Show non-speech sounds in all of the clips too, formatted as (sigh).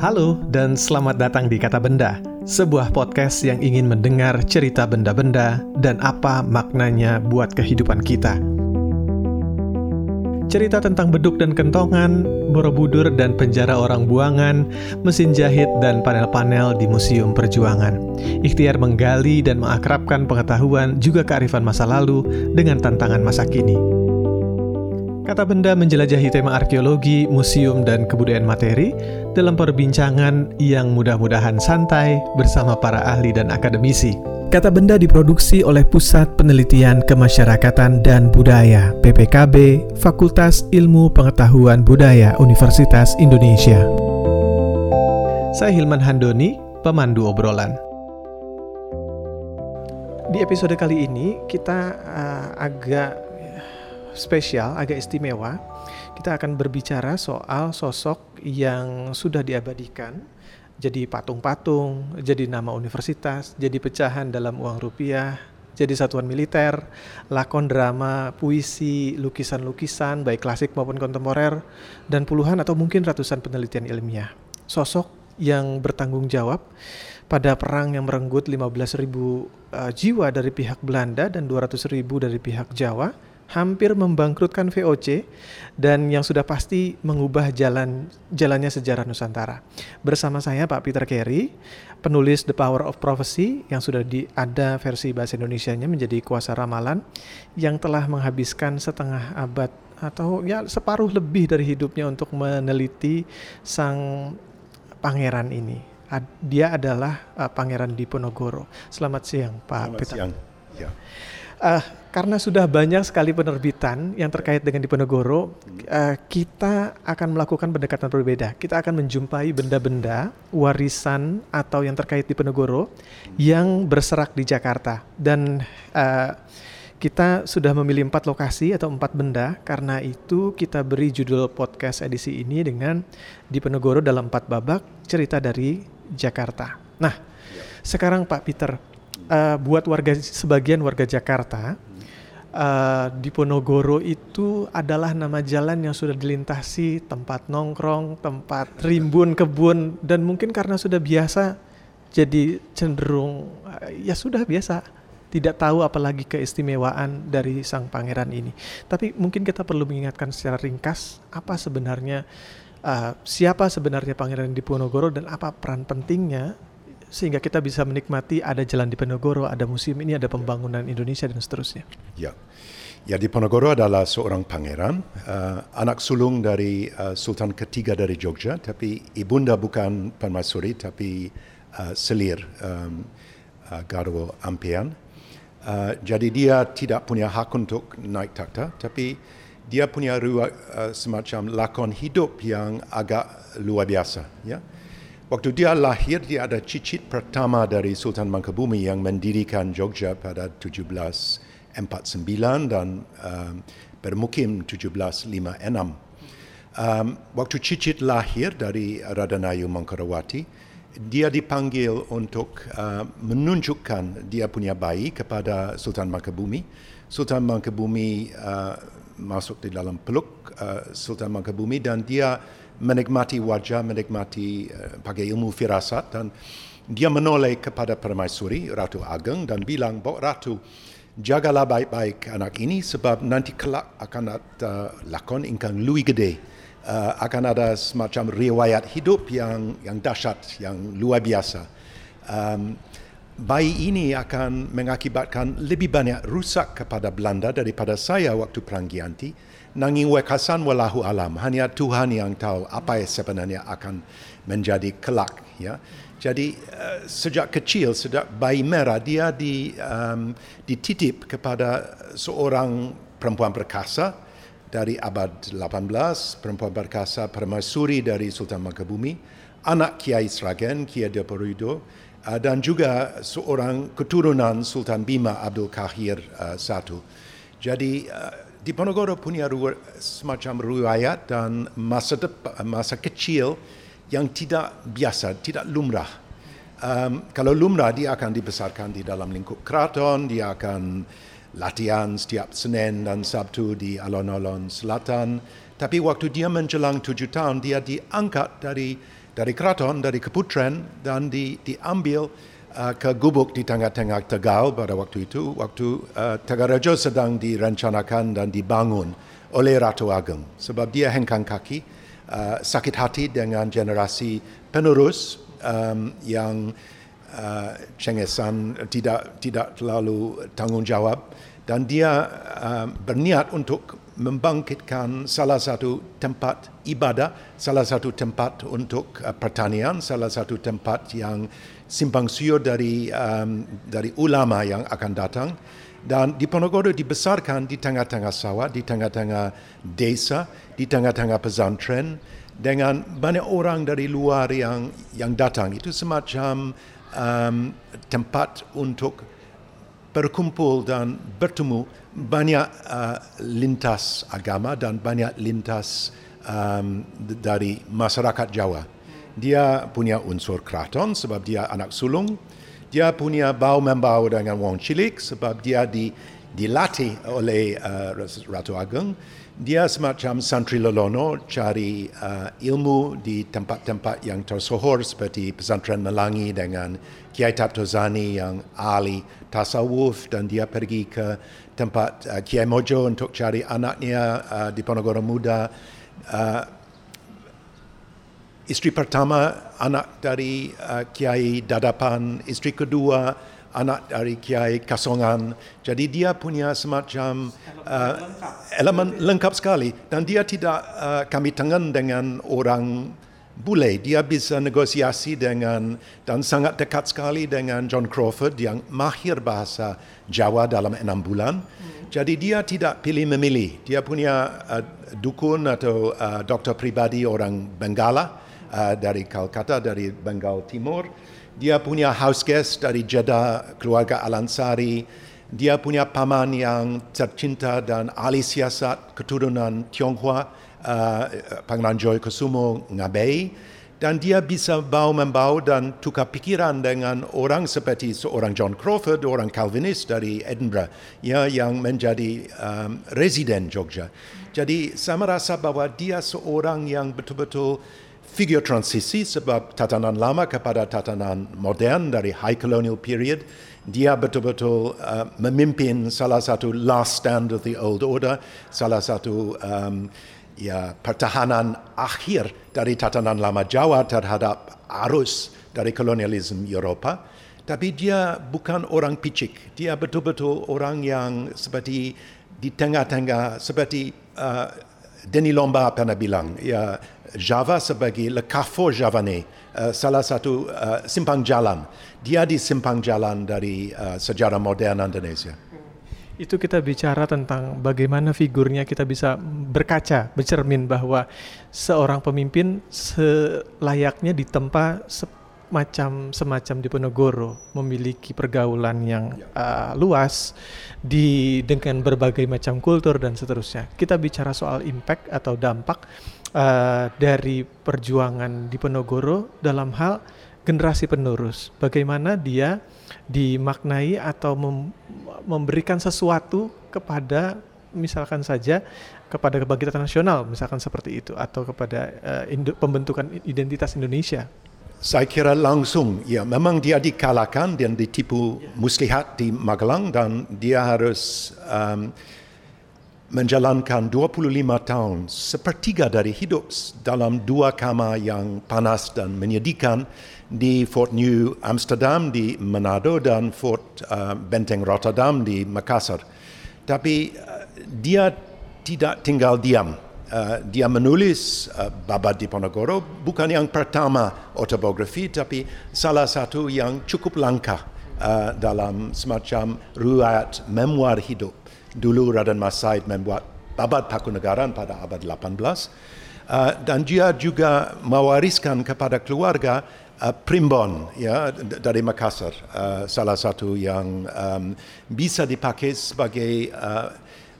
Halo dan selamat datang di Kata Benda, sebuah podcast yang ingin mendengar cerita benda-benda dan apa maknanya buat kehidupan kita. Cerita tentang beduk dan kentongan, borobudur dan penjara orang buangan, mesin jahit dan panel-panel di Museum Perjuangan. Ikhtiar menggali dan mengakrabkan pengetahuan juga kearifan masa lalu dengan tantangan masa kini. Kata benda menjelajahi tema arkeologi, museum, dan kebudayaan materi dalam perbincangan yang mudah-mudahan santai bersama para ahli dan akademisi. Kata benda diproduksi oleh Pusat Penelitian Kemasyarakatan dan Budaya PPKB Fakultas Ilmu Pengetahuan Budaya Universitas Indonesia. Saya Hilman Handoni, pemandu obrolan. Di episode kali ini kita uh, agak spesial, agak istimewa. Kita akan berbicara soal sosok yang sudah diabadikan jadi patung-patung, jadi nama universitas, jadi pecahan dalam uang rupiah, jadi satuan militer, lakon drama, puisi, lukisan-lukisan, baik klasik maupun kontemporer, dan puluhan atau mungkin ratusan penelitian ilmiah. Sosok yang bertanggung jawab pada perang yang merenggut 15.000 uh, jiwa dari pihak Belanda dan 200.000 dari pihak Jawa hampir membangkrutkan VOC dan yang sudah pasti mengubah jalan jalannya sejarah Nusantara. Bersama saya Pak Peter Carey, penulis The Power of Prophecy yang sudah di, ada versi bahasa Indonesianya menjadi kuasa ramalan yang telah menghabiskan setengah abad atau ya separuh lebih dari hidupnya untuk meneliti sang pangeran ini. Dia adalah uh, Pangeran Diponegoro. Selamat siang, Pak Selamat Peter. Siang. Ya. Uh, karena sudah banyak sekali penerbitan yang terkait dengan Diponegoro, uh, kita akan melakukan pendekatan berbeda. Kita akan menjumpai benda-benda warisan atau yang terkait Diponegoro yang berserak di Jakarta dan uh, kita sudah memilih empat lokasi atau empat benda. Karena itu kita beri judul podcast edisi ini dengan Diponegoro dalam empat babak cerita dari Jakarta. Nah, sekarang Pak Peter uh, buat warga sebagian warga Jakarta uh, Diponegoro itu adalah nama jalan yang sudah dilintasi tempat nongkrong, tempat rimbun kebun dan mungkin karena sudah biasa jadi cenderung uh, ya sudah biasa tidak tahu apalagi keistimewaan dari sang pangeran ini. Tapi mungkin kita perlu mengingatkan secara ringkas apa sebenarnya uh, siapa sebenarnya pangeran Diponegoro dan apa peran pentingnya sehingga kita bisa menikmati ada jalan di Penogoro, ada museum ini, ada pembangunan Indonesia dan seterusnya. Ya, ya Diponegoro adalah seorang pangeran, uh, anak sulung dari uh, Sultan ketiga dari Jogja, tapi ibunda bukan permaisuri, tapi uh, selir um, uh, Garwo Ampian. Uh, jadi dia tidak punya hak untuk naik takhta, tapi dia punya ruang, uh, semacam lakon hidup yang agak luar biasa. Ya. Waktu dia lahir, dia ada cicit pertama dari Sultan Mangkubumi yang mendirikan Jogja pada 1749 dan um, bermukim 1756. Um, waktu cicit lahir dari Radanayu Mangkarawati, dia dipanggil untuk uh, menunjukkan dia punya bayi kepada Sultan Mangkubumi. Sultan Mangkubumi uh, masuk di dalam peluk uh, Sultan Mangkubumi dan dia menikmati wajah, menikmati uh, pakai ilmu firasat dan dia menoleh kepada permaisuri Ratu Ageng dan bilang, Bok Ratu, jagalah baik-baik anak ini sebab nanti kelak akan ada lakon ingkang lui gede. Uh, akan ada semacam riwayat hidup yang yang dahsyat, yang luar biasa. Um, bayi ini akan mengakibatkan lebih banyak rusak kepada Belanda daripada saya waktu Perang Gianti. Nanging wekasan walahu alam hanya Tuhan yang tahu apa yang sebenarnya akan menjadi kelak ya. Jadi uh, sejak kecil sejak bayi merah dia di um, dititip kepada seorang perempuan perkasa dari abad 18 perempuan perkasa permaisuri dari Sultan Mangkubumi anak Kiai Sragen Kiai Dioparudo uh, dan juga seorang keturunan Sultan Bima Abdul Kahir uh, satu jadi uh, Diponegoro punya semacam riwayat dan masa depan, masa kecil yang tidak biasa, tidak lumrah. Um, kalau lumrah dia akan dibesarkan di dalam lingkup keraton, dia akan latihan setiap Senin dan Sabtu di alon-alon selatan. Tapi waktu dia menjelang tujuh tahun, dia diangkat dari dari keraton, dari keputren dan di, diambil uh, ke gubuk di tengah-tengah Tegal pada waktu itu, waktu uh, Tegaraja sedang direncanakan dan dibangun oleh Ratu Ageng. Sebab dia hengkang kaki, uh, sakit hati dengan generasi penerus um, yang uh, cengesan, tidak tidak terlalu tanggungjawab dan dia uh, berniat untuk membangkitkan salah satu tempat ibadah, salah satu tempat untuk uh, pertanian, salah satu tempat yang simpang siur dari um, dari ulama yang akan datang dan di Ponorogo dibesarkan di tengah-tengah sawah, di tengah-tengah desa, di tengah-tengah pesantren dengan banyak orang dari luar yang yang datang. Itu semacam um, tempat untuk berkumpul dan bertemu banyak uh, lintas agama dan banyak lintas um, dari masyarakat Jawa. Dia punya unsur keraton sebab dia anak sulung. Dia punya bau membau dengan wong cilik sebab dia di, dilatih oleh uh, Ratu Ageng. Dia semacam santri lolono cari uh, ilmu di tempat-tempat yang tersohor seperti pesantren Melangi dengan Kiai Taptozani yang ahli tasawuf dan dia pergi ke tempat uh, Kiai Mojo untuk cari anaknya uh, di Ponorogo Muda. Uh, isteri pertama anak dari uh, Kiai Dadapan, isteri kedua anak dari Kiai Kasongan. Jadi dia punya semacam uh, elemen lengkap sekali dan dia tidak uh, kami tengan dengan orang boleh dia bisa negosiasi dengan dan sangat dekat sekali dengan John Crawford yang mahir bahasa Jawa dalam enam bulan. Hmm. Jadi dia tidak pilih memilih. Dia punya uh, dukun atau uh, doktor pribadi orang Bengala uh, dari Calcutta dari Bengal Timur. Dia punya house guest dari Jeddah keluarga Alansari. Dia punya paman yang tercinta dan ahli siasat keturunan Tionghoa uh, Pangeran Joy Kusumo Ngabei dan dia bisa bau membau dan tukar pikiran dengan orang seperti seorang John Crawford, orang Calvinist dari Edinburgh, ya yang menjadi um, residen Jogja. Jadi saya merasa bahwa dia seorang yang betul-betul figur transisi sebab tatanan lama kepada tatanan modern dari high colonial period. Dia betul-betul uh, memimpin salah satu last stand of the old order, salah satu um, ya pertahanan akhir dari tatanan lama Jawa terhadap arus dari kolonialisme Eropa tapi dia bukan orang picik dia betul-betul orang yang seperti di tengah-tengah seperti uh, Denny Lomba pernah bilang ya Java sebagai le Carrefour uh, salah satu uh, simpang jalan. Dia di simpang jalan dari uh, sejarah modern Indonesia. Itu kita bicara tentang bagaimana figurnya kita bisa berkaca, bercermin bahwa seorang pemimpin selayaknya ditempa semacam semacam di Ponorogo memiliki pergaulan yang uh, luas di dengan berbagai macam kultur dan seterusnya. Kita bicara soal impact atau dampak uh, dari perjuangan di Ponorogo dalam hal generasi penerus. Bagaimana dia dimaknai atau mem memberikan sesuatu kepada misalkan saja kepada kebangkitan nasional misalkan seperti itu atau kepada uh, pembentukan identitas Indonesia. Saya kira langsung, ya memang dia dikalahkan dan ditipu muslihat di Magelang dan dia harus um, menjalankan 25 tahun sepertiga dari hidup dalam dua kamar yang panas dan menyedihkan di Fort New Amsterdam di Manado dan Fort uh, Benteng Rotterdam di Makassar. Tapi uh, dia tidak tinggal diam. Uh, dia menulis uh, Babat di Ponorogo bukan yang pertama autobiografi tapi salah satu yang cukup langka uh, dalam semacam ruayat memoir hidup. Dulu Raden Mas Said membuat Babat Pakunegaran pada abad 18 uh, dan dia juga mewariskan kepada keluarga Primbon ya dari Makassar salah satu yang bisa dipakai sebagai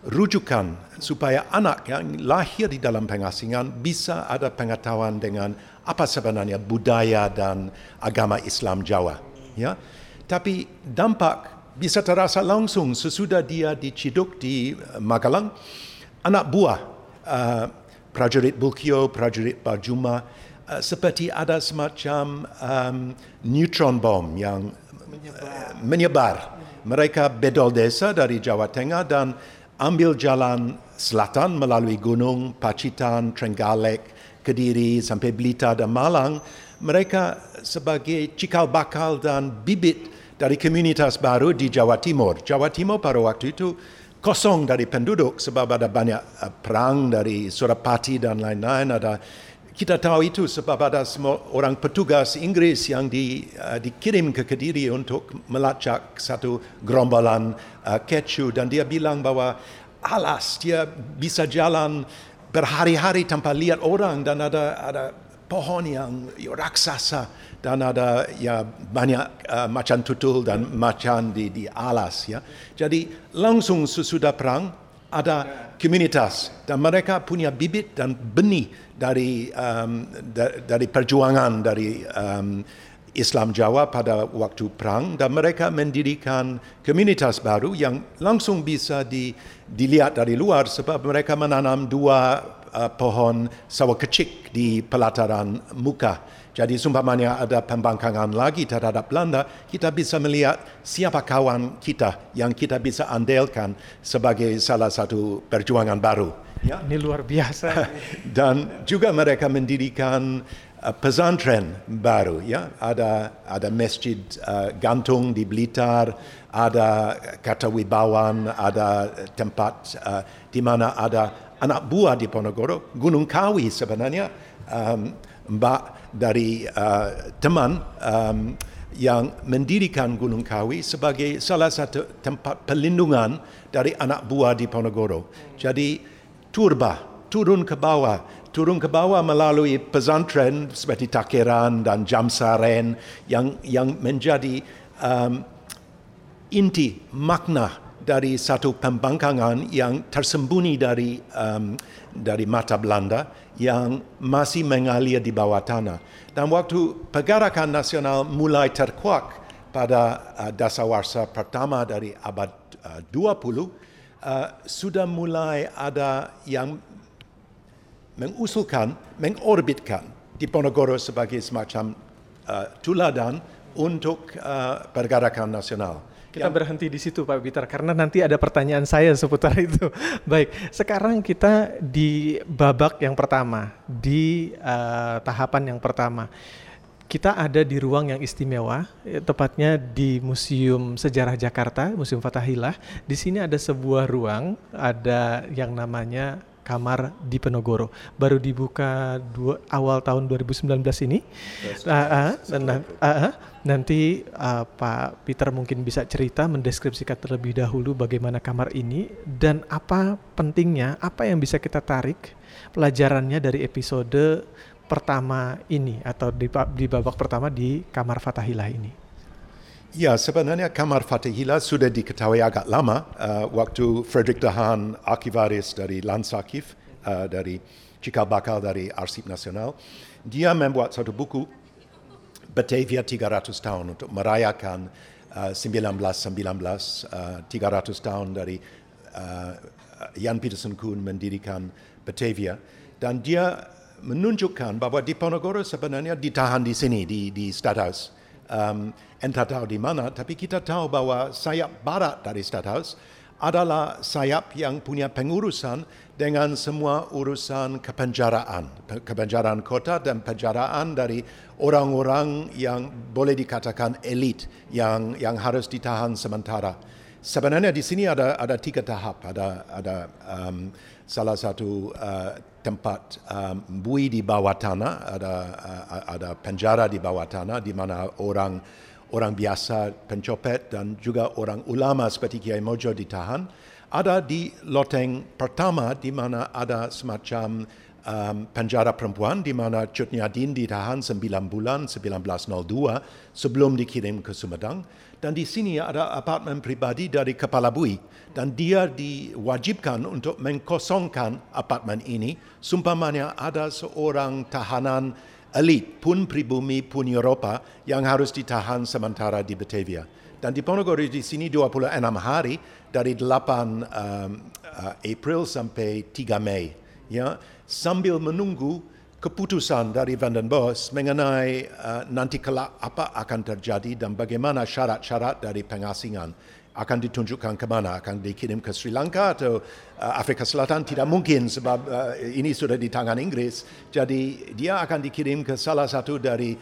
rujukan supaya anak yang lahir di dalam pengasingan bisa ada pengetahuan dengan apa sebenarnya budaya dan agama Islam Jawa ya tapi dampak bisa terasa langsung sesudah dia diciduk di Magelang anak buah uh, prajurit Bulkio prajurit Bajuma uh, seperti ada semacam um, neutron bomb yang menyebar. menyebar. Mereka bedol desa dari Jawa Tengah dan ambil jalan selatan melalui gunung, Pacitan, Trenggalek, Kediri sampai Blitar dan Malang. Mereka sebagai cikal bakal dan bibit dari komunitas baru di Jawa Timur. Jawa Timur pada waktu itu kosong dari penduduk sebab ada banyak uh, perang dari Surapati dan lain-lain. Ada kita tahu itu sebab ada semua orang petugas Inggris yang di, uh, dikirim ke Kediri untuk melacak satu gerombolan uh, kecu dan dia bilang bahwa alas dia bisa jalan berhari-hari tanpa lihat orang dan ada ada pohon yang raksasa dan ada ya banyak uh, macan tutul dan macan di di alas ya. Jadi langsung sesudah perang ada komunitas. Dan mereka punya bibit dan benih dari um, da, dari perjuangan dari um, Islam Jawa pada waktu perang. Dan mereka mendirikan komunitas baru yang langsung bisa di, dilihat dari luar sebab mereka menanam dua uh, pohon sawah kecil di pelataran muka. Jadi sumpamanya ada pembangkangan lagi terhadap Belanda, kita bisa melihat siapa kawan kita yang kita bisa andalkan sebagai salah satu perjuangan baru. Ya. Ini luar biasa. (laughs) Dan juga mereka mendirikan uh, pesantren baru. Ya, ada ada masjid uh, gantung di Blitar, ada kata wibawan, ada tempat uh, di mana ada anak buah di Ponorogo, Gunung Kawi sebenarnya. Um, Mbak dari uh, teman um, yang mendirikan Gunung Kawi sebagai salah satu tempat pelindungan dari anak buah di Ponorogo. Jadi turba, turun ke bawah, turun ke bawah melalui pesantren seperti Takeran dan Jamsaren yang yang menjadi um, inti makna dari satu pembangkangan yang tersembunyi dari um, dari mata Belanda yang masih mengalir di bawah tanah. Dan waktu pergerakan nasional mulai terkuak pada uh, dasawarsa pertama dari abad uh, 20, uh, sudah mulai ada yang mengusulkan, mengorbitkan Diponegoro sebagai semacam uh, tuladan untuk uh, pergerakan nasional. Kita yang... berhenti di situ Pak Bitar karena nanti ada pertanyaan saya seputar (laughs) itu. Baik, sekarang kita di babak yang pertama, di uh, tahapan yang pertama. Kita ada di ruang yang istimewa, eh, tepatnya di Museum Sejarah Jakarta, Museum Fatahillah. Di sini ada sebuah ruang, ada yang namanya kamar di Penogoro. Baru dibuka dua, awal tahun 2019 ini. Yes, uh, uh, dan, uh, uh, nanti uh, Pak Peter mungkin bisa cerita mendeskripsikan terlebih dahulu bagaimana kamar ini dan apa pentingnya, apa yang bisa kita tarik pelajarannya dari episode pertama ini atau di, di babak pertama di kamar Fatahillah ini. Ya, sebenarnya Kamar Fatihillah sudah diketahui agak lama uh, waktu Frederick Dahan, arkivaris dari Landsarkiv, uh, dari cikal bakal dari Arsip Nasional, dia membuat satu buku Batavia 300 tahun untuk merayakan uh, 1919, uh, 300 tahun dari uh, Jan Peterson Kuhn mendirikan Batavia. Dan dia menunjukkan bahwa di Ponorogo sebenarnya ditahan di sini, di, di Stadthaus um, entah tahu di mana, tapi kita tahu bahwa sayap barat dari Stadthaus adalah sayap yang punya pengurusan dengan semua urusan kepenjaraan, kepenjaraan kota dan penjaraan dari orang-orang yang boleh dikatakan elit yang yang harus ditahan sementara. Sebenarnya di sini ada ada tiga tahap, ada ada um, salah satu uh, tempat um, bui di bawah tanah, ada uh, ada penjara di bawah tanah di mana orang orang biasa pencopet dan juga orang ulama seperti Kiai Mojo ditahan. Ada di loteng pertama di mana ada semacam um, penjara perempuan di mana Cut Nyadin ditahan 9 bulan 1902 sebelum dikirim ke Sumedang dan di sini ada apartemen pribadi dari kepala bui. Dan dia diwajibkan untuk mengkosongkan apartemen ini. Sumpamanya ada seorang tahanan elit pun pribumi pun Eropa yang harus ditahan sementara di Batavia. Dan di Ponorogo di sini 26 hari dari 8 um, uh, April sampai 3 Mei. Ya sambil menunggu keputusan dari Van den Bos mengenai uh, nanti kelak apa akan terjadi dan bagaimana syarat-syarat dari pengasingan akan ditunjukkan ke mana akan dikirim ke Sri Lanka atau uh, Afrika Selatan? Tidak mungkin sebab uh, ini sudah di tangan Inggris. Jadi dia akan dikirim ke salah satu dari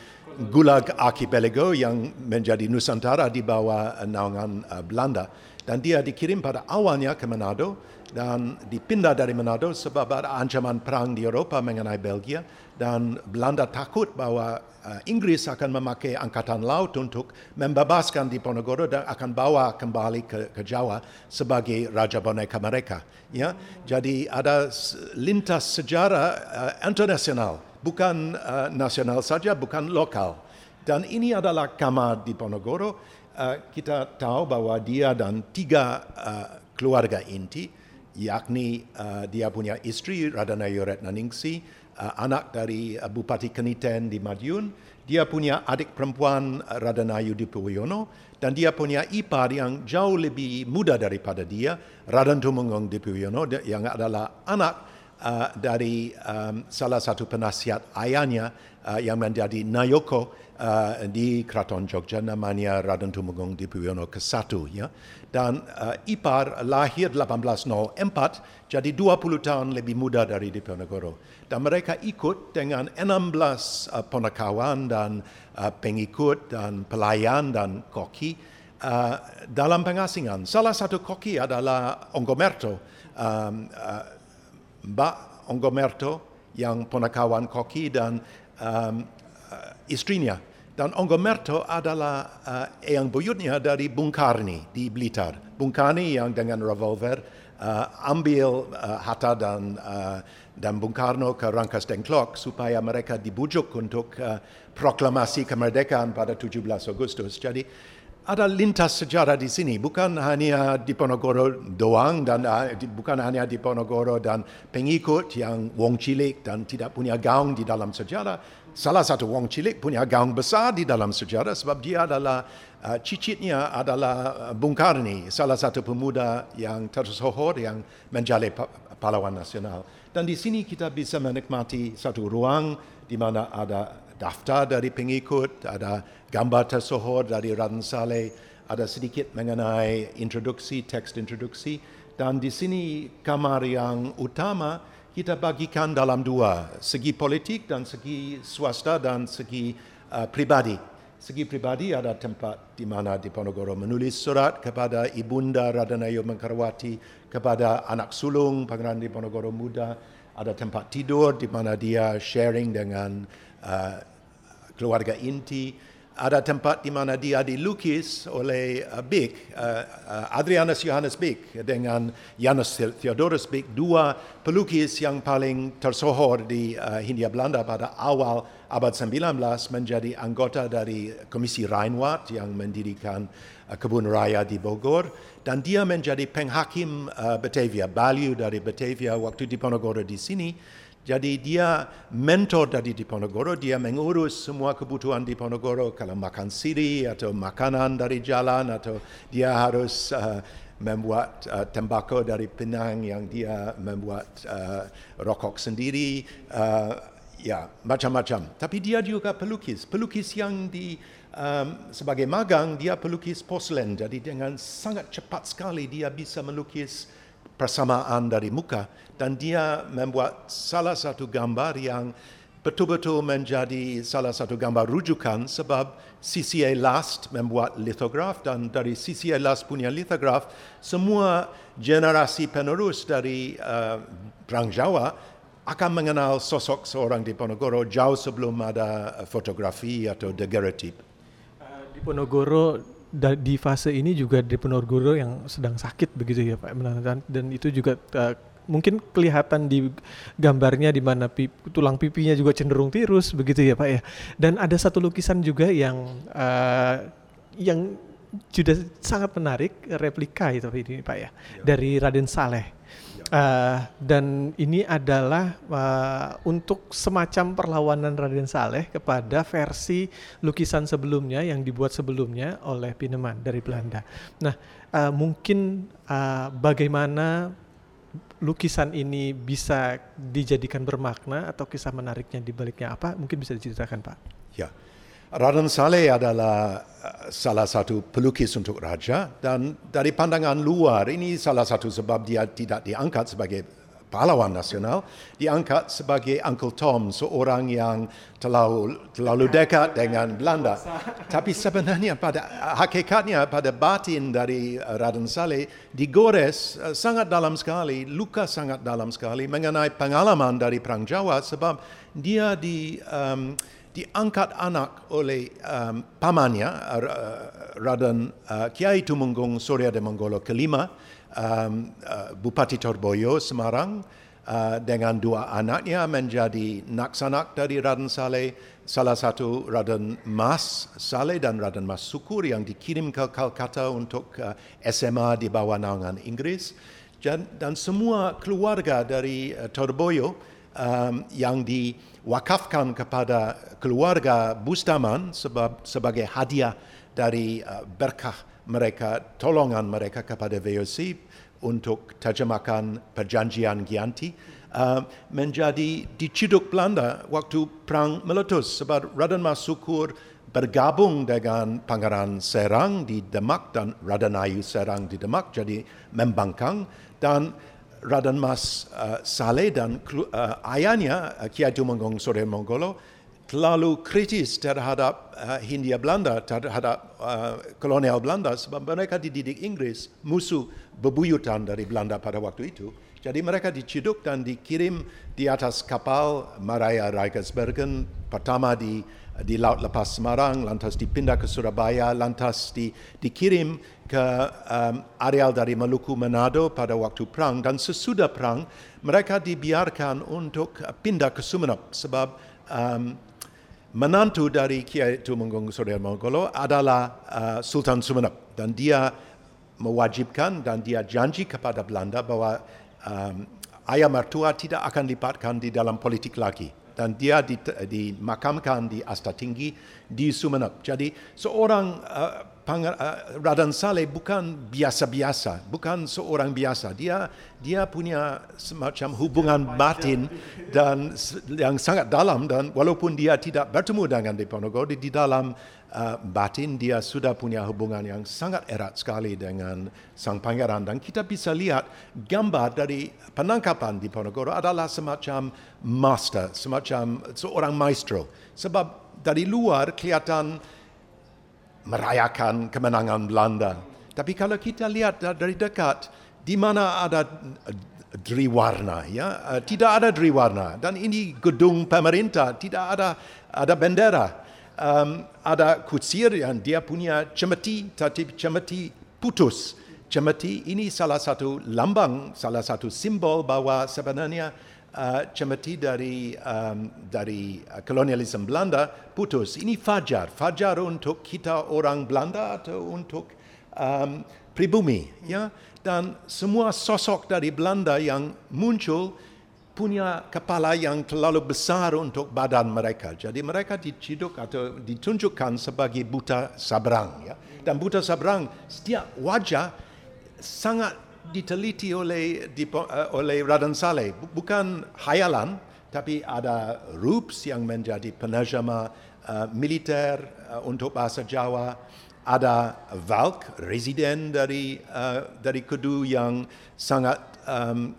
Gulag Archipelago yang menjadi Nusantara di bawah naungan uh, Belanda. Dan dia dikirim pada awalnya ke Manado dan dipindah dari Manado sebab ada ancaman perang di Eropah mengenai Belgia dan Belanda takut bahwa uh, Inggris akan memakai angkatan laut untuk membebaskan Diponegoro dan akan bawa kembali ke, ke Jawa sebagai raja boneka mereka. Ya, jadi ada lintas sejarah uh, internasional, bukan uh, nasional saja, bukan lokal. Dan ini adalah kamar Diponegoro. Uh, kita tahu bahwa dia dan tiga uh, keluarga inti yakni uh, dia punya istri Radanayu Retnaningsi, uh, anak dari uh, Bupati Keniten di Madiun, dia punya adik perempuan uh, Radanayu Dipuyono, dan dia punya ipar yang jauh lebih muda daripada dia, Radan Tumenggung Dipuyono, yang adalah anak uh, dari um, salah satu penasihat ayahnya uh, yang menjadi Nayoko uh, di Keraton Jogja namanya Raden Tumenggung Dipuyono ke-1 ya. Dan uh, ipar lahir 1804 jadi 20 tahun lebih muda dari Diponegoro. Dan mereka ikut dengan 16 uh, ponakawan dan uh, pengikut dan pelayan dan koki uh, dalam pengasingan. Salah satu koki adalah Onggomerto. Um, uh, Mbak Onggomerto yang ponakawan koki dan um, uh, istrinya dan Onggomerto adalah uh, eyang buyutnya dari Bung Karni di Blitar. Bung Karni yang dengan revolver uh, ambil uh, Hatta dan uh, dan Bung Karno ke Rangkas Dengklok supaya mereka dibujuk untuk uh, proklamasi kemerdekaan pada 17 Agustus. Jadi ada lintas sejarah di sini, bukan hanya di Ponorogo doang dan uh, bukan hanya di Ponorogo dan pengikut yang wong cilik dan tidak punya gaung di dalam sejarah, salah satu wong cilik punya gaung besar di dalam sejarah sebab dia adalah uh, cicitnya adalah uh, Bung Karni, salah satu pemuda yang tersohor yang menjadi pahlawan nasional. Dan di sini kita bisa menikmati satu ruang di mana ada daftar dari pengikut, ada gambar tersohor dari Raden Saleh, ada sedikit mengenai introduksi, teks introduksi. Dan di sini kamar yang utama kita bagikan dalam dua, segi politik dan segi swasta dan segi uh, pribadi. Segi pribadi ada tempat di mana Diponegoro menulis surat kepada Ibunda Radanayu Mengkarawati, kepada anak sulung Pangeran Diponegoro Muda, ada tempat tidur di mana dia sharing dengan uh, keluarga inti, ada tempat di mana dia dilukis oleh uh, Bick, uh, uh, Adrianus Johannes Bick dengan Janus Theodorus Bick, dua pelukis yang paling tersohor di Hindia Belanda pada awal abad 19 menjadi anggota dari Komisi Reinwart yang mendirikan kebun raya di Bogor. Dan dia menjadi penghakim Batavia, Balu dari Batavia waktu di Ponorogo di sini jadi dia mentor dari Diponegoro, dia mengurus semua kebutuhan Diponegoro, kalau makan siri atau makanan dari jalan atau dia harus uh, membuat uh, tembakau dari Penang yang dia membuat uh, rokok sendiri, uh, ya macam-macam. Tapi dia juga pelukis, pelukis yang di um, sebagai magang dia pelukis porselen, jadi dengan sangat cepat sekali dia bisa melukis persamaan dari muka dan dia membuat salah satu gambar yang betul-betul menjadi salah satu gambar rujukan sebab CCA Last membuat litograf dan dari CCA Last punya litograf semua generasi penerus dari uh, Perang Jawa akan mengenal sosok seorang di Ponorogo jauh sebelum ada fotografi atau daguerreotype. Uh, di Ponorogo di fase ini juga di Ponorogo yang sedang sakit begitu ya Pak dan itu juga uh, mungkin kelihatan di gambarnya di mana pip, tulang pipinya juga cenderung tirus begitu ya Pak ya dan ada satu lukisan juga yang uh, yang sudah sangat menarik replika itu ini Pak ya, ya. dari Raden Saleh Uh, dan ini adalah uh, untuk semacam perlawanan Raden Saleh kepada versi lukisan sebelumnya yang dibuat sebelumnya oleh Pineman dari Belanda. Nah, uh, mungkin uh, bagaimana lukisan ini bisa dijadikan bermakna atau kisah menariknya di baliknya apa? Mungkin bisa diceritakan, Pak. Ya. Raden Saleh adalah uh, salah satu pelukis untuk raja dan dari pandangan luar ini salah satu sebab dia tidak diangkat sebagai pahlawan nasional, diangkat sebagai Uncle Tom, seorang yang terlalu, terlalu dekat dengan Belanda. Tapi sebenarnya pada hakikatnya pada batin dari uh, Raden Saleh digores uh, sangat dalam sekali, luka sangat dalam sekali mengenai pengalaman dari Perang Jawa sebab dia di um, diangkat anak oleh um, pamannya uh, Raden uh, Kiai Tumenggung Surya Demangolo kelima um, uh, Bupati Torboyo Semarang uh, dengan dua anaknya menjadi naksanak dari Raden Saleh salah satu Raden Mas Saleh dan Raden Mas Sukur yang dikirim ke Calcutta untuk uh, SMA di bawah naungan Inggris dan, dan semua keluarga dari uh, Torboyo um, yang diwakafkan kepada keluarga Bustaman sebab, sebagai hadiah dari uh, berkah mereka, tolongan mereka kepada VOC untuk terjemahkan perjanjian Gianti uh, menjadi diciduk Belanda waktu perang meletus sebab Raden Mas Sukur bergabung dengan Pangeran Serang di Demak dan Raden Ayu Serang di Demak jadi membangkang dan Raden Mas uh, Saleh dan uh, ayahnya uh, Kiai Tumenggung Surya Monggolo terlalu kritis terhadap uh, Hindia Belanda terhadap uh, kolonial Belanda sebab mereka dididik Inggris musuh bebuyutan dari Belanda pada waktu itu. Jadi mereka diciduk dan dikirim di atas kapal Maraya Reigersbergen pertama di di Laut Lepas Semarang, lantas dipindah ke Surabaya, lantas di, dikirim ke um, areal dari Maluku Manado pada waktu perang. Dan sesudah perang mereka dibiarkan untuk pindah ke Sumeneb sebab um, menantu dari Kiai Tumenggung Surya Monggolo adalah uh, Sultan Sumeneb dan dia mewajibkan dan dia janji kepada Belanda bahwa um, ayah mertua tidak akan dipatkan di dalam politik lagi dan dia dimakamkan di Asta Tinggi di Sumeneb. Jadi seorang uh, Panger, uh, Raden Saleh bukan biasa-biasa, bukan seorang biasa. Dia dia punya semacam hubungan batin dan yang sangat dalam dan walaupun dia tidak bertemu dengan Diponegoro di dalam uh, batin dia sudah punya hubungan yang sangat erat sekali dengan sang pangeran dan kita bisa lihat gambar dari penangkapan Diponegoro adalah semacam master, semacam seorang maestro. Sebab dari luar kelihatan merayakan kemenangan Belanda. Tapi kalau kita lihat dari dekat, di mana ada Driwarna, ya, tidak ada Driwarna. Dan ini gedung pemerintah, tidak ada ada bendera. Um, ada kusir yang dia punya cemeti, tapi cemeti putus. Cemeti ini salah satu lambang, salah satu simbol bahwa sebenarnya uh, cemeti dari um, dari uh, kolonialisme Belanda putus. Ini fajar, fajar untuk kita orang Belanda atau untuk um, pribumi, ya. Dan semua sosok dari Belanda yang muncul punya kepala yang terlalu besar untuk badan mereka. Jadi mereka diciduk atau ditunjukkan sebagai buta sabrang. Ya. Dan buta sabrang setiap wajah sangat diteliti oleh uh, oleh Raden Saleh. Bukan hayalan tapi ada Rups yang menjadi penerjemah uh, militer uh, untuk bahasa Jawa. Ada Valk residen dari uh, dari Kedu yang sangat um,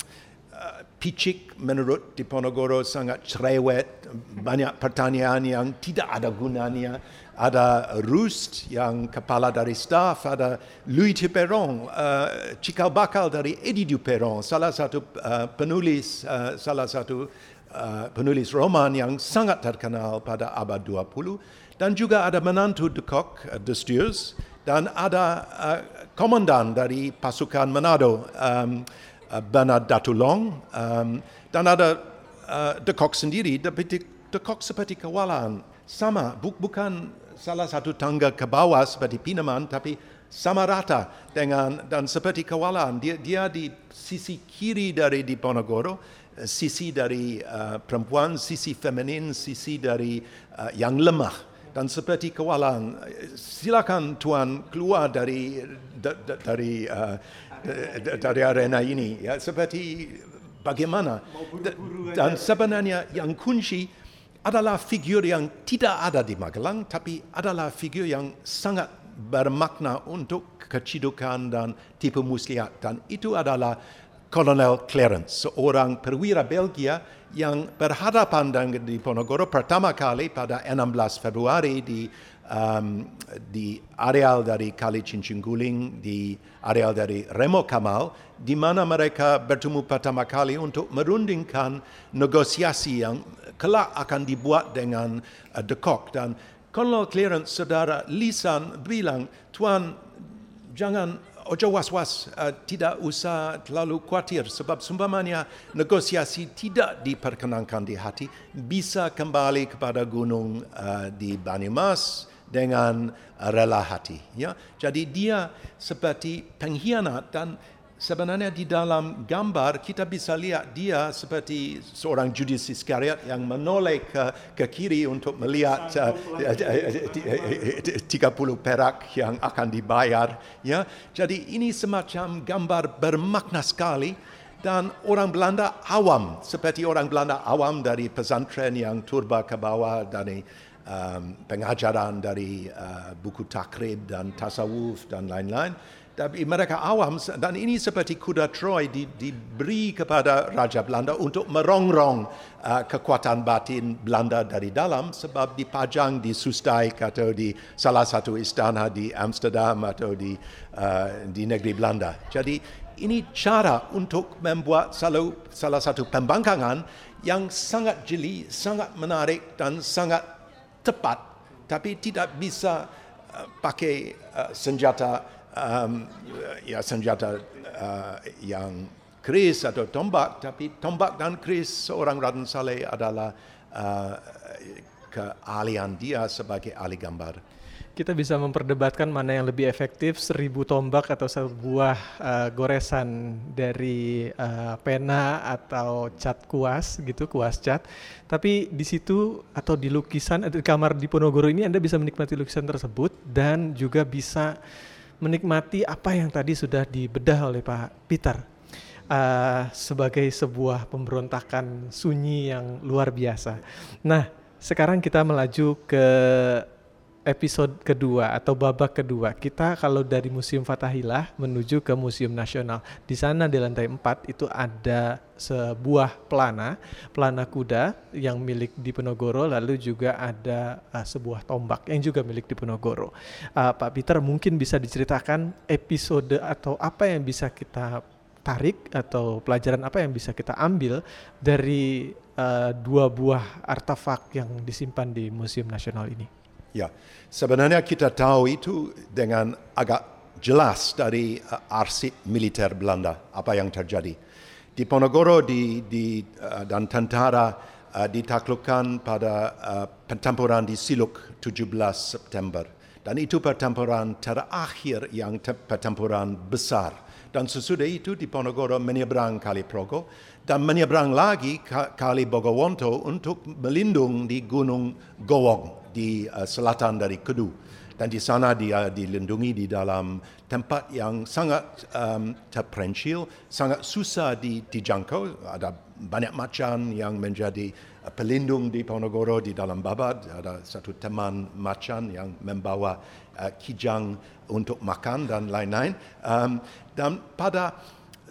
uh, picik menurut Diponegoro sangat cerewet banyak pertanyaan yang tidak ada gunanya ada Rust yang kepala dari staf, ada Louis Duperron, uh, cikal bakal dari Eddie Duperron, salah satu uh, penulis uh, salah satu uh, penulis roman yang sangat terkenal pada abad 20 dan juga ada menantu de Kock, uh, de Stures, dan ada uh, komandan dari pasukan Manado, um, uh, Bernard Datulong, um, dan ada uh, de Kock sendiri, tapi de Kock seperti kawalan, sama, bu bukan salah satu tangga ke bawah seperti Pinaman, tapi sama rata dengan dan seperti kawalan. Dia, dia di sisi kiri dari Diponegoro, eh, sisi dari uh, perempuan, sisi feminin, sisi dari uh, yang lemah. Dan seperti kawalan, silakan tuan keluar dari da, da, dari uh, dari arena ini. Ya, seperti bagaimana dan sebenarnya yang kunci adalah figur yang tidak ada di Magelang tapi adalah figur yang sangat bermakna untuk kecidukan dan tipu muslihat. Dan itu adalah Kolonel Clarence, seorang perwira Belgia yang berhadapan dengan Diponegoro pertama kali pada 16 Februari di um, di areal dari Kali Cincin Guling, di areal dari Remo Kamal, di mana mereka bertemu pertama kali untuk merundingkan negosiasi yang kelak akan dibuat dengan uh, Cock. Dan Kolonel Clarence, saudara Lisan, bilang, Tuan, jangan ojo was-was, uh, tidak usah terlalu khawatir sebab sumpamanya negosiasi tidak diperkenankan di hati bisa kembali kepada gunung uh, di Banyumas dengan uh, rela hati. Ya, jadi dia seperti pengkhianat dan sebenarnya di dalam gambar kita bisa lihat dia seperti seorang Judas Iscariot yang menoleh ke, ke kiri untuk melihat uh, 30 perak yang akan dibayar. Ya, jadi ini semacam gambar bermakna sekali dan orang Belanda awam seperti orang Belanda awam dari pesantren yang turba ke bawah dari um, pengajaran dari uh, buku takrib dan tasawuf dan lain-lain tapi mereka awam dan ini seperti kuda Troy di, diberi kepada Raja Belanda untuk merongrong uh, kekuatan batin Belanda dari dalam sebab dipajang di Soestdijk atau di salah satu istana di Amsterdam atau di uh, di negeri Belanda. Jadi ini cara untuk membuat salah, salah satu pembangkangan yang sangat jeli, sangat menarik dan sangat tepat tapi tidak bisa uh, pakai uh, senjata um, ya senjata uh, yang keris atau tombak, tapi tombak dan keris seorang Raden Saleh adalah uh, keahlian dia sebagai ahli gambar. Kita bisa memperdebatkan mana yang lebih efektif seribu tombak atau sebuah uh, goresan dari uh, pena atau cat kuas gitu kuas cat. Tapi di situ atau di lukisan di kamar di Ponorogo ini Anda bisa menikmati lukisan tersebut dan juga bisa menikmati apa yang tadi sudah dibedah oleh Pak Peter uh, sebagai sebuah pemberontakan sunyi yang luar biasa. Nah, sekarang kita melaju ke episode kedua atau babak kedua. Kita kalau dari Museum Fatahillah menuju ke Museum Nasional. Di sana di lantai 4 itu ada sebuah pelana, pelana kuda yang milik Diponegoro lalu juga ada uh, sebuah tombak yang juga milik Diponegoro. Uh, Pak Peter mungkin bisa diceritakan episode atau apa yang bisa kita tarik atau pelajaran apa yang bisa kita ambil dari uh, dua buah artefak yang disimpan di Museum Nasional ini. Ya, sebenarnya kita tahu itu dengan agak jelas dari uh, arsip militer Belanda apa yang terjadi. Di Ponorogo di, di, uh, dan tentara uh, ditaklukkan pada uh, pertempuran di Siluk 17 September. Dan itu pertempuran terakhir yang te pertempuran besar. Dan sesudah itu di Ponorogo menyeberang Kali Progo dan menyeberang lagi Kali Bogowonto untuk melindung di Gunung Gowong di uh, selatan dari Kedu dan di sana dia dilindungi di dalam tempat yang sangat um, terpencil, sangat susah di, dijangkau. Ada banyak macan yang menjadi uh, pelindung di Ponorogo di dalam babad. Ada satu teman macan yang membawa uh, kijang untuk makan dan lain-lain. Um, dan pada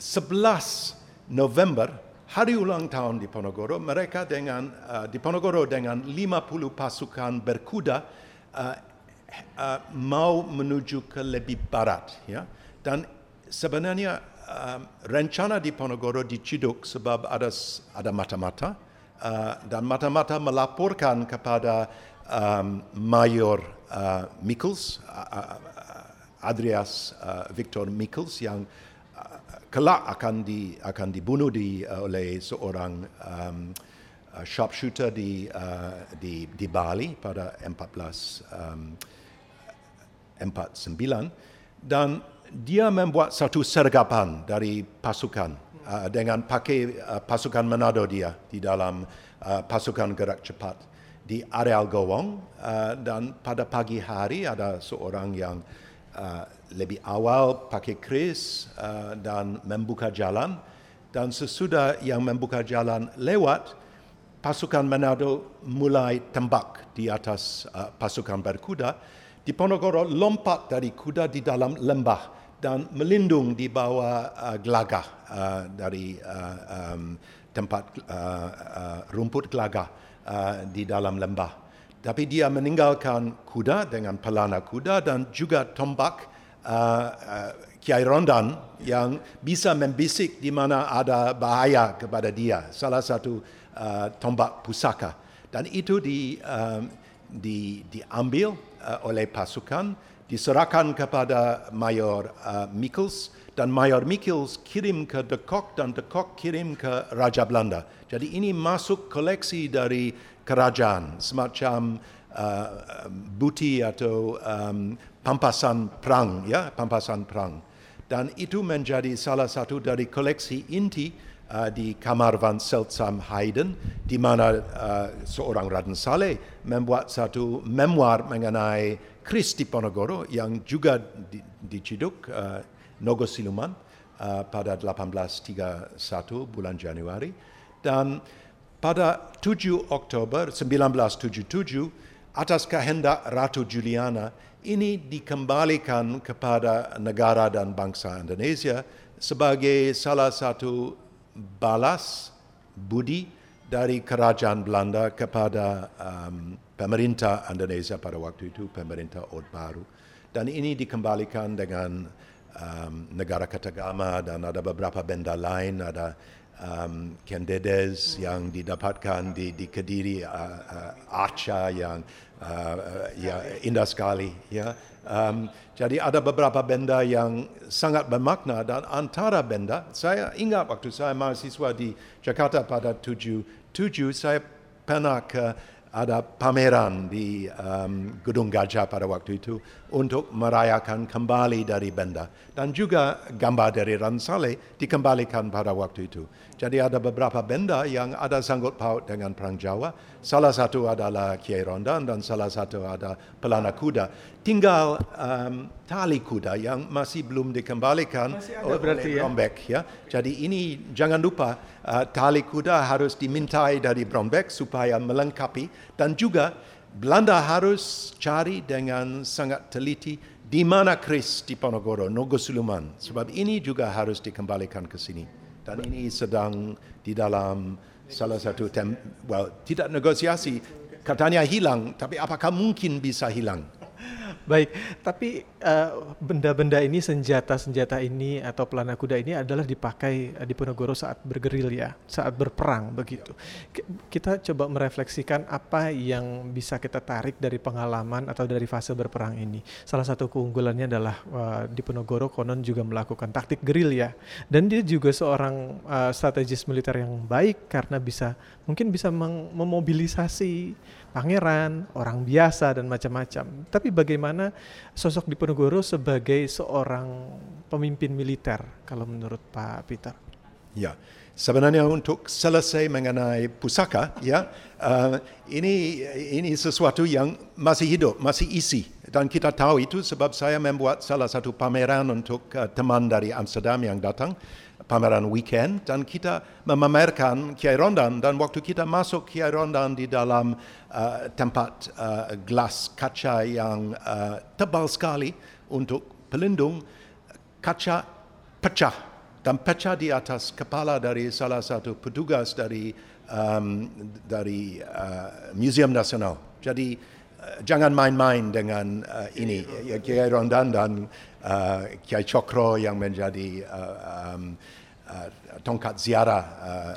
11 November hari ulang tahun di Ponorogo, mereka dengan uh, di Ponorogo dengan 50 pasukan berkuda uh, uh, mau menuju ke lebih barat, ya. Dan sebenarnya uh, rencana di Ponorogo diciduk sebab ada ada mata-mata uh, dan mata-mata melaporkan kepada um, Mayor uh, Mikkels, uh, Adrias uh, Victor Mikkels yang kelak akan di akan dibunuh di uh, oleh seorang um, uh, sharpshooter di uh, di di Bali pada 14 um, 49 dan dia membuat satu sergapan dari pasukan uh, dengan pakai uh, pasukan Manado dia di dalam uh, pasukan gerak cepat di areal Gowong uh, dan pada pagi hari ada seorang yang uh, lebih awal pakai kris uh, dan membuka jalan dan sesudah yang membuka jalan lewat, pasukan Manado mulai tembak di atas uh, pasukan berkuda. Diponegoro lompat dari kuda di dalam lembah dan melindung di bawah uh, gelagah uh, dari uh, um, tempat uh, uh, rumput gelagah uh, di dalam lembah. Tapi dia meninggalkan kuda dengan pelana kuda dan juga tombak uh, uh, Kiai Rondan yang bisa membisik di mana ada bahaya kepada dia. Salah satu uh, tombak pusaka. Dan itu di, um, di, diambil uh, oleh pasukan, diserahkan kepada Mayor uh, Mikkels dan Mayor Mikkels kirim ke De Kock dan De Kock kirim ke Raja Belanda. Jadi ini masuk koleksi dari kerajaan, semacam uh, buti atau um, pampasan perang, ya, pampasan perang dan itu menjadi salah satu dari koleksi inti uh, di kamar Van Seltsam Haydn di mana uh, seorang Raden Saleh membuat satu memoir mengenai Chris Diponegoro yang juga di, diciduk uh, Nogo Siluman uh, pada 1831 bulan Januari dan pada 7 Oktober 1977 atas kehendak Ratu Juliana ini dikembalikan kepada negara dan bangsa Indonesia sebagai salah satu balas budi dari kerajaan Belanda kepada um, pemerintah Indonesia pada waktu itu, pemerintah Orde Baru. Dan ini dikembalikan dengan um, negara Katagama dan ada beberapa benda lain, ada um, Kendedes yang didapatkan di, di Kediri, uh, uh, Arca yang uh, ya indah sekali ya. Um, jadi ada beberapa benda yang sangat bermakna dan antara benda saya ingat waktu saya mahasiswa di Jakarta pada tujuh tujuh saya pernah ke ada pameran di um, Gedung Gajah pada waktu itu untuk merayakan kembali dari benda dan juga gambar dari Ransale dikembalikan pada waktu itu. Jadi ada beberapa benda yang ada sanggut paut dengan Perang Jawa. Salah satu adalah Kiai Rondan dan salah satu ada pelana kuda. Tinggal um, tali kuda yang masih belum dikembalikan masih oleh ya? Brombek. Ya? Jadi ini jangan lupa uh, tali kuda harus dimintai dari Brombek supaya melengkapi dan juga Belanda harus cari dengan sangat teliti di mana Kris di Ponorogo, Nogosuluman. Sebab ini juga harus dikembalikan ke sini dan ini sedang di dalam salah satu tem well tidak negosiasi katanya hilang tapi apakah mungkin bisa hilang (laughs) Baik, tapi uh, benda-benda ini, senjata-senjata ini atau pelana kuda ini adalah dipakai uh, di Ponorogo saat bergerilya, saat berperang begitu. Kita coba merefleksikan apa yang bisa kita tarik dari pengalaman atau dari fase berperang ini. Salah satu keunggulannya adalah uh, di Ponorogo konon juga melakukan taktik gerilya dan dia juga seorang uh, strategis militer yang baik karena bisa mungkin bisa memobilisasi pangeran, orang biasa dan macam-macam. Tapi bagaimana sosok Diponegoro sebagai seorang pemimpin militer kalau menurut Pak Peter? Ya, sebenarnya untuk selesai mengenai pusaka, ya uh, ini ini sesuatu yang masih hidup, masih isi dan kita tahu itu sebab saya membuat salah satu pameran untuk uh, teman dari Amsterdam yang datang pameran weekend dan kita memamerkan Kiai Rondan dan waktu kita masuk Kiai Rondan di dalam uh, tempat uh, gelas kaca yang uh, tebal sekali untuk pelindung kaca pecah dan pecah di atas kepala dari salah satu petugas dari um, dari uh, Museum Nasional. Jadi uh, jangan main-main dengan uh, ini Kiai Rondan dan uh, Kiai Chokro yang menjadi uh, um, uh, tongkat ziarah uh,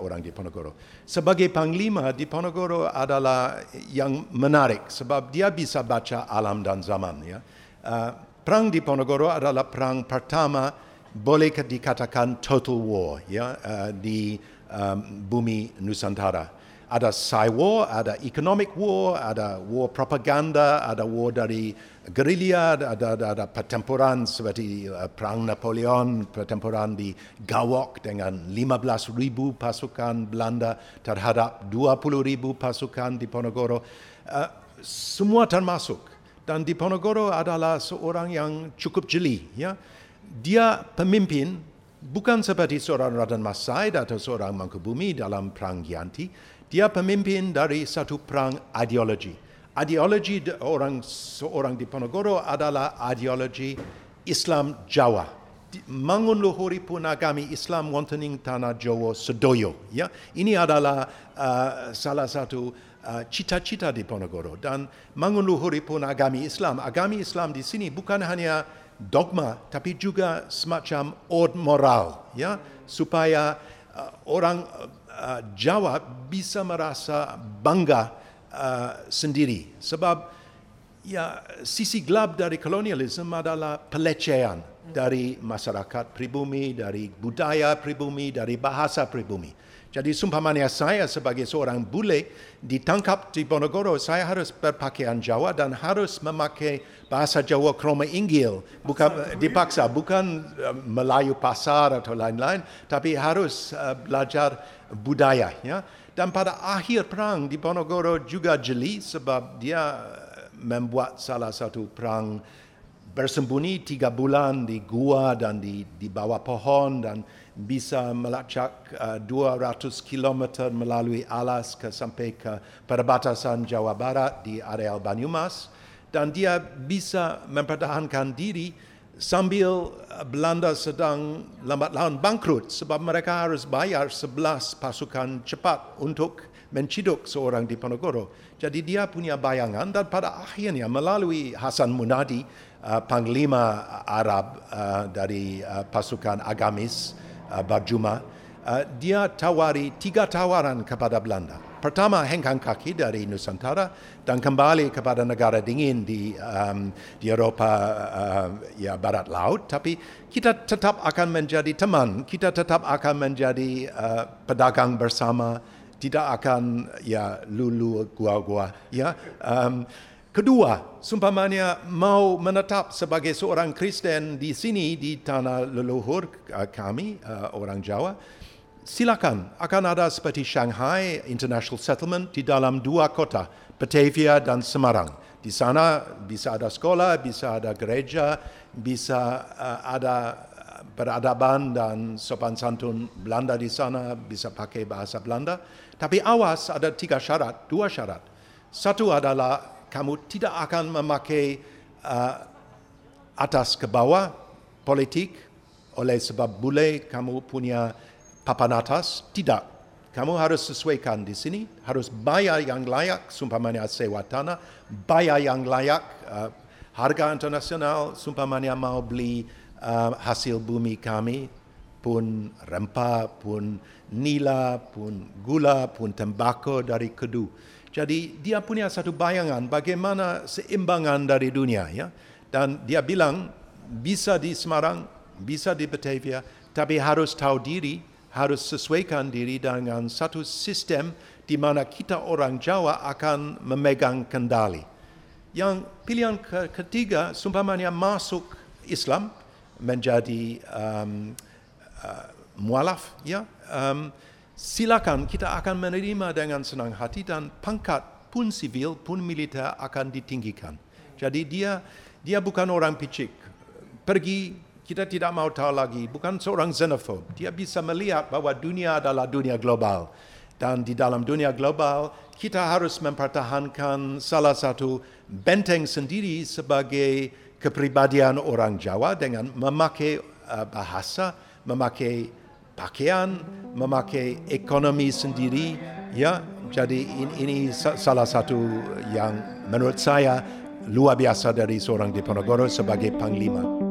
orang di Ponorogo. Sebagai panglima di Ponorogo adalah yang menarik sebab dia bisa baca alam dan zaman. Ya. Uh, perang di Ponorogo adalah perang pertama boleh dikatakan total war ya, uh, di um, bumi Nusantara ada cyber war, ada economic war, ada war propaganda, ada war dari gerilya, ada, ada, ada pertempuran seperti uh, perang Napoleon, pertempuran di Gawok dengan 15 ribu pasukan Belanda terhadap 20 ribu pasukan di Ponorogo. Uh, semua termasuk. Dan di Ponorogo adalah seorang yang cukup jeli. Ya? Dia pemimpin bukan seperti seorang Raden Mas Said atau seorang Mangkubumi dalam Perang Gianti. Dia pemimpin dari satu perang ideologi. Ideologi orang seorang di Ponorogo adalah ideologi Islam Jawa. Mangun luhuri pun agami Islam wontening tanah Jawa sedoyo. Ya, ini adalah uh, salah satu uh, cita-cita di Ponorogo dan mangun luhuri pun agami Islam. Agami Islam di sini bukan hanya dogma tapi juga semacam od moral ya supaya uh, orang uh, Jawa bisa merasa bangga uh, sendiri. Sebab ya sisi gelap dari kolonialisme adalah pelecehan dari masyarakat pribumi dari budaya pribumi dari bahasa pribumi. Jadi sumpamanya saya sebagai seorang bule ditangkap di Ponorogo, saya harus berpakaian Jawa dan harus memakai bahasa Jawa kroma inggil, bukan dipaksa, bukan uh, Melayu pasar atau lain-lain, tapi harus uh, belajar budaya. Ya. Dan pada akhir perang di Ponorogo juga jeli sebab dia membuat salah satu perang bersembunyi tiga bulan di gua dan di, di bawah pohon dan bisa melacak uh, 200 km melalui alas ke sampai ke perbatasan Jawa Barat di areal Banyumas dan dia bisa mempertahankan diri sambil uh, Belanda sedang lambat laun bangkrut sebab mereka harus bayar 11 pasukan cepat untuk menciduk seorang di Ponorogo. Jadi dia punya bayangan dan pada akhirnya melalui Hasan Munadi, uh, panglima Arab uh, dari uh, pasukan agamis, uh, berjumpa, uh, dia tawari tiga tawaran kepada Belanda. Pertama, hengkang kaki dari Nusantara dan kembali kepada negara dingin di, um, di Eropa uh, ya, Barat Laut. Tapi kita tetap akan menjadi teman, kita tetap akan menjadi uh, pedagang bersama, tidak akan ya lulu gua-gua. Ya. Um, Kedua, sumpamanya mau menetap sebagai seorang Kristen di sini di tanah leluhur uh, kami uh, orang Jawa, silakan. Akan ada seperti Shanghai International Settlement di dalam dua kota, Batavia dan Semarang. Di sana bisa ada sekolah, bisa ada gereja, bisa uh, ada peradaban dan sopan santun Belanda di sana, bisa pakai bahasa Belanda. Tapi awas ada tiga syarat, dua syarat. Satu adalah kamu tidak akan memakai uh, atas ke bawah politik oleh sebab bule kamu punya papan atas. Tidak. Kamu harus sesuaikan di sini, harus bayar yang layak, sumpamanya sewa tanah, bayar yang layak, uh, harga internasional, sumpamanya mau beli uh, hasil bumi kami, pun rempah, pun nila, pun gula, pun tembakau dari kedu. Jadi dia punya satu bayangan bagaimana seimbangan dari dunia ya. Dan dia bilang bisa di Semarang, bisa di Batavia, tapi harus tahu diri, harus sesuaikan diri dengan satu sistem di mana kita orang Jawa akan memegang kendali. Yang pilihan ketiga, sumpamanya masuk Islam menjadi um, uh, mualaf, ya. Um, silakan kita akan menerima dengan senang hati dan pangkat pun sivil pun militer akan ditinggikan. Jadi dia dia bukan orang picik. Pergi kita tidak mau tahu lagi, bukan seorang xenophob. Dia bisa melihat bahwa dunia adalah dunia global. Dan di dalam dunia global, kita harus mempertahankan salah satu benteng sendiri sebagai kepribadian orang Jawa dengan memakai uh, bahasa, memakai pakaian, memakai ekonomi sendiri, ya. Jadi ini salah satu yang menurut saya luar biasa dari seorang Diponegoro sebagai panglima.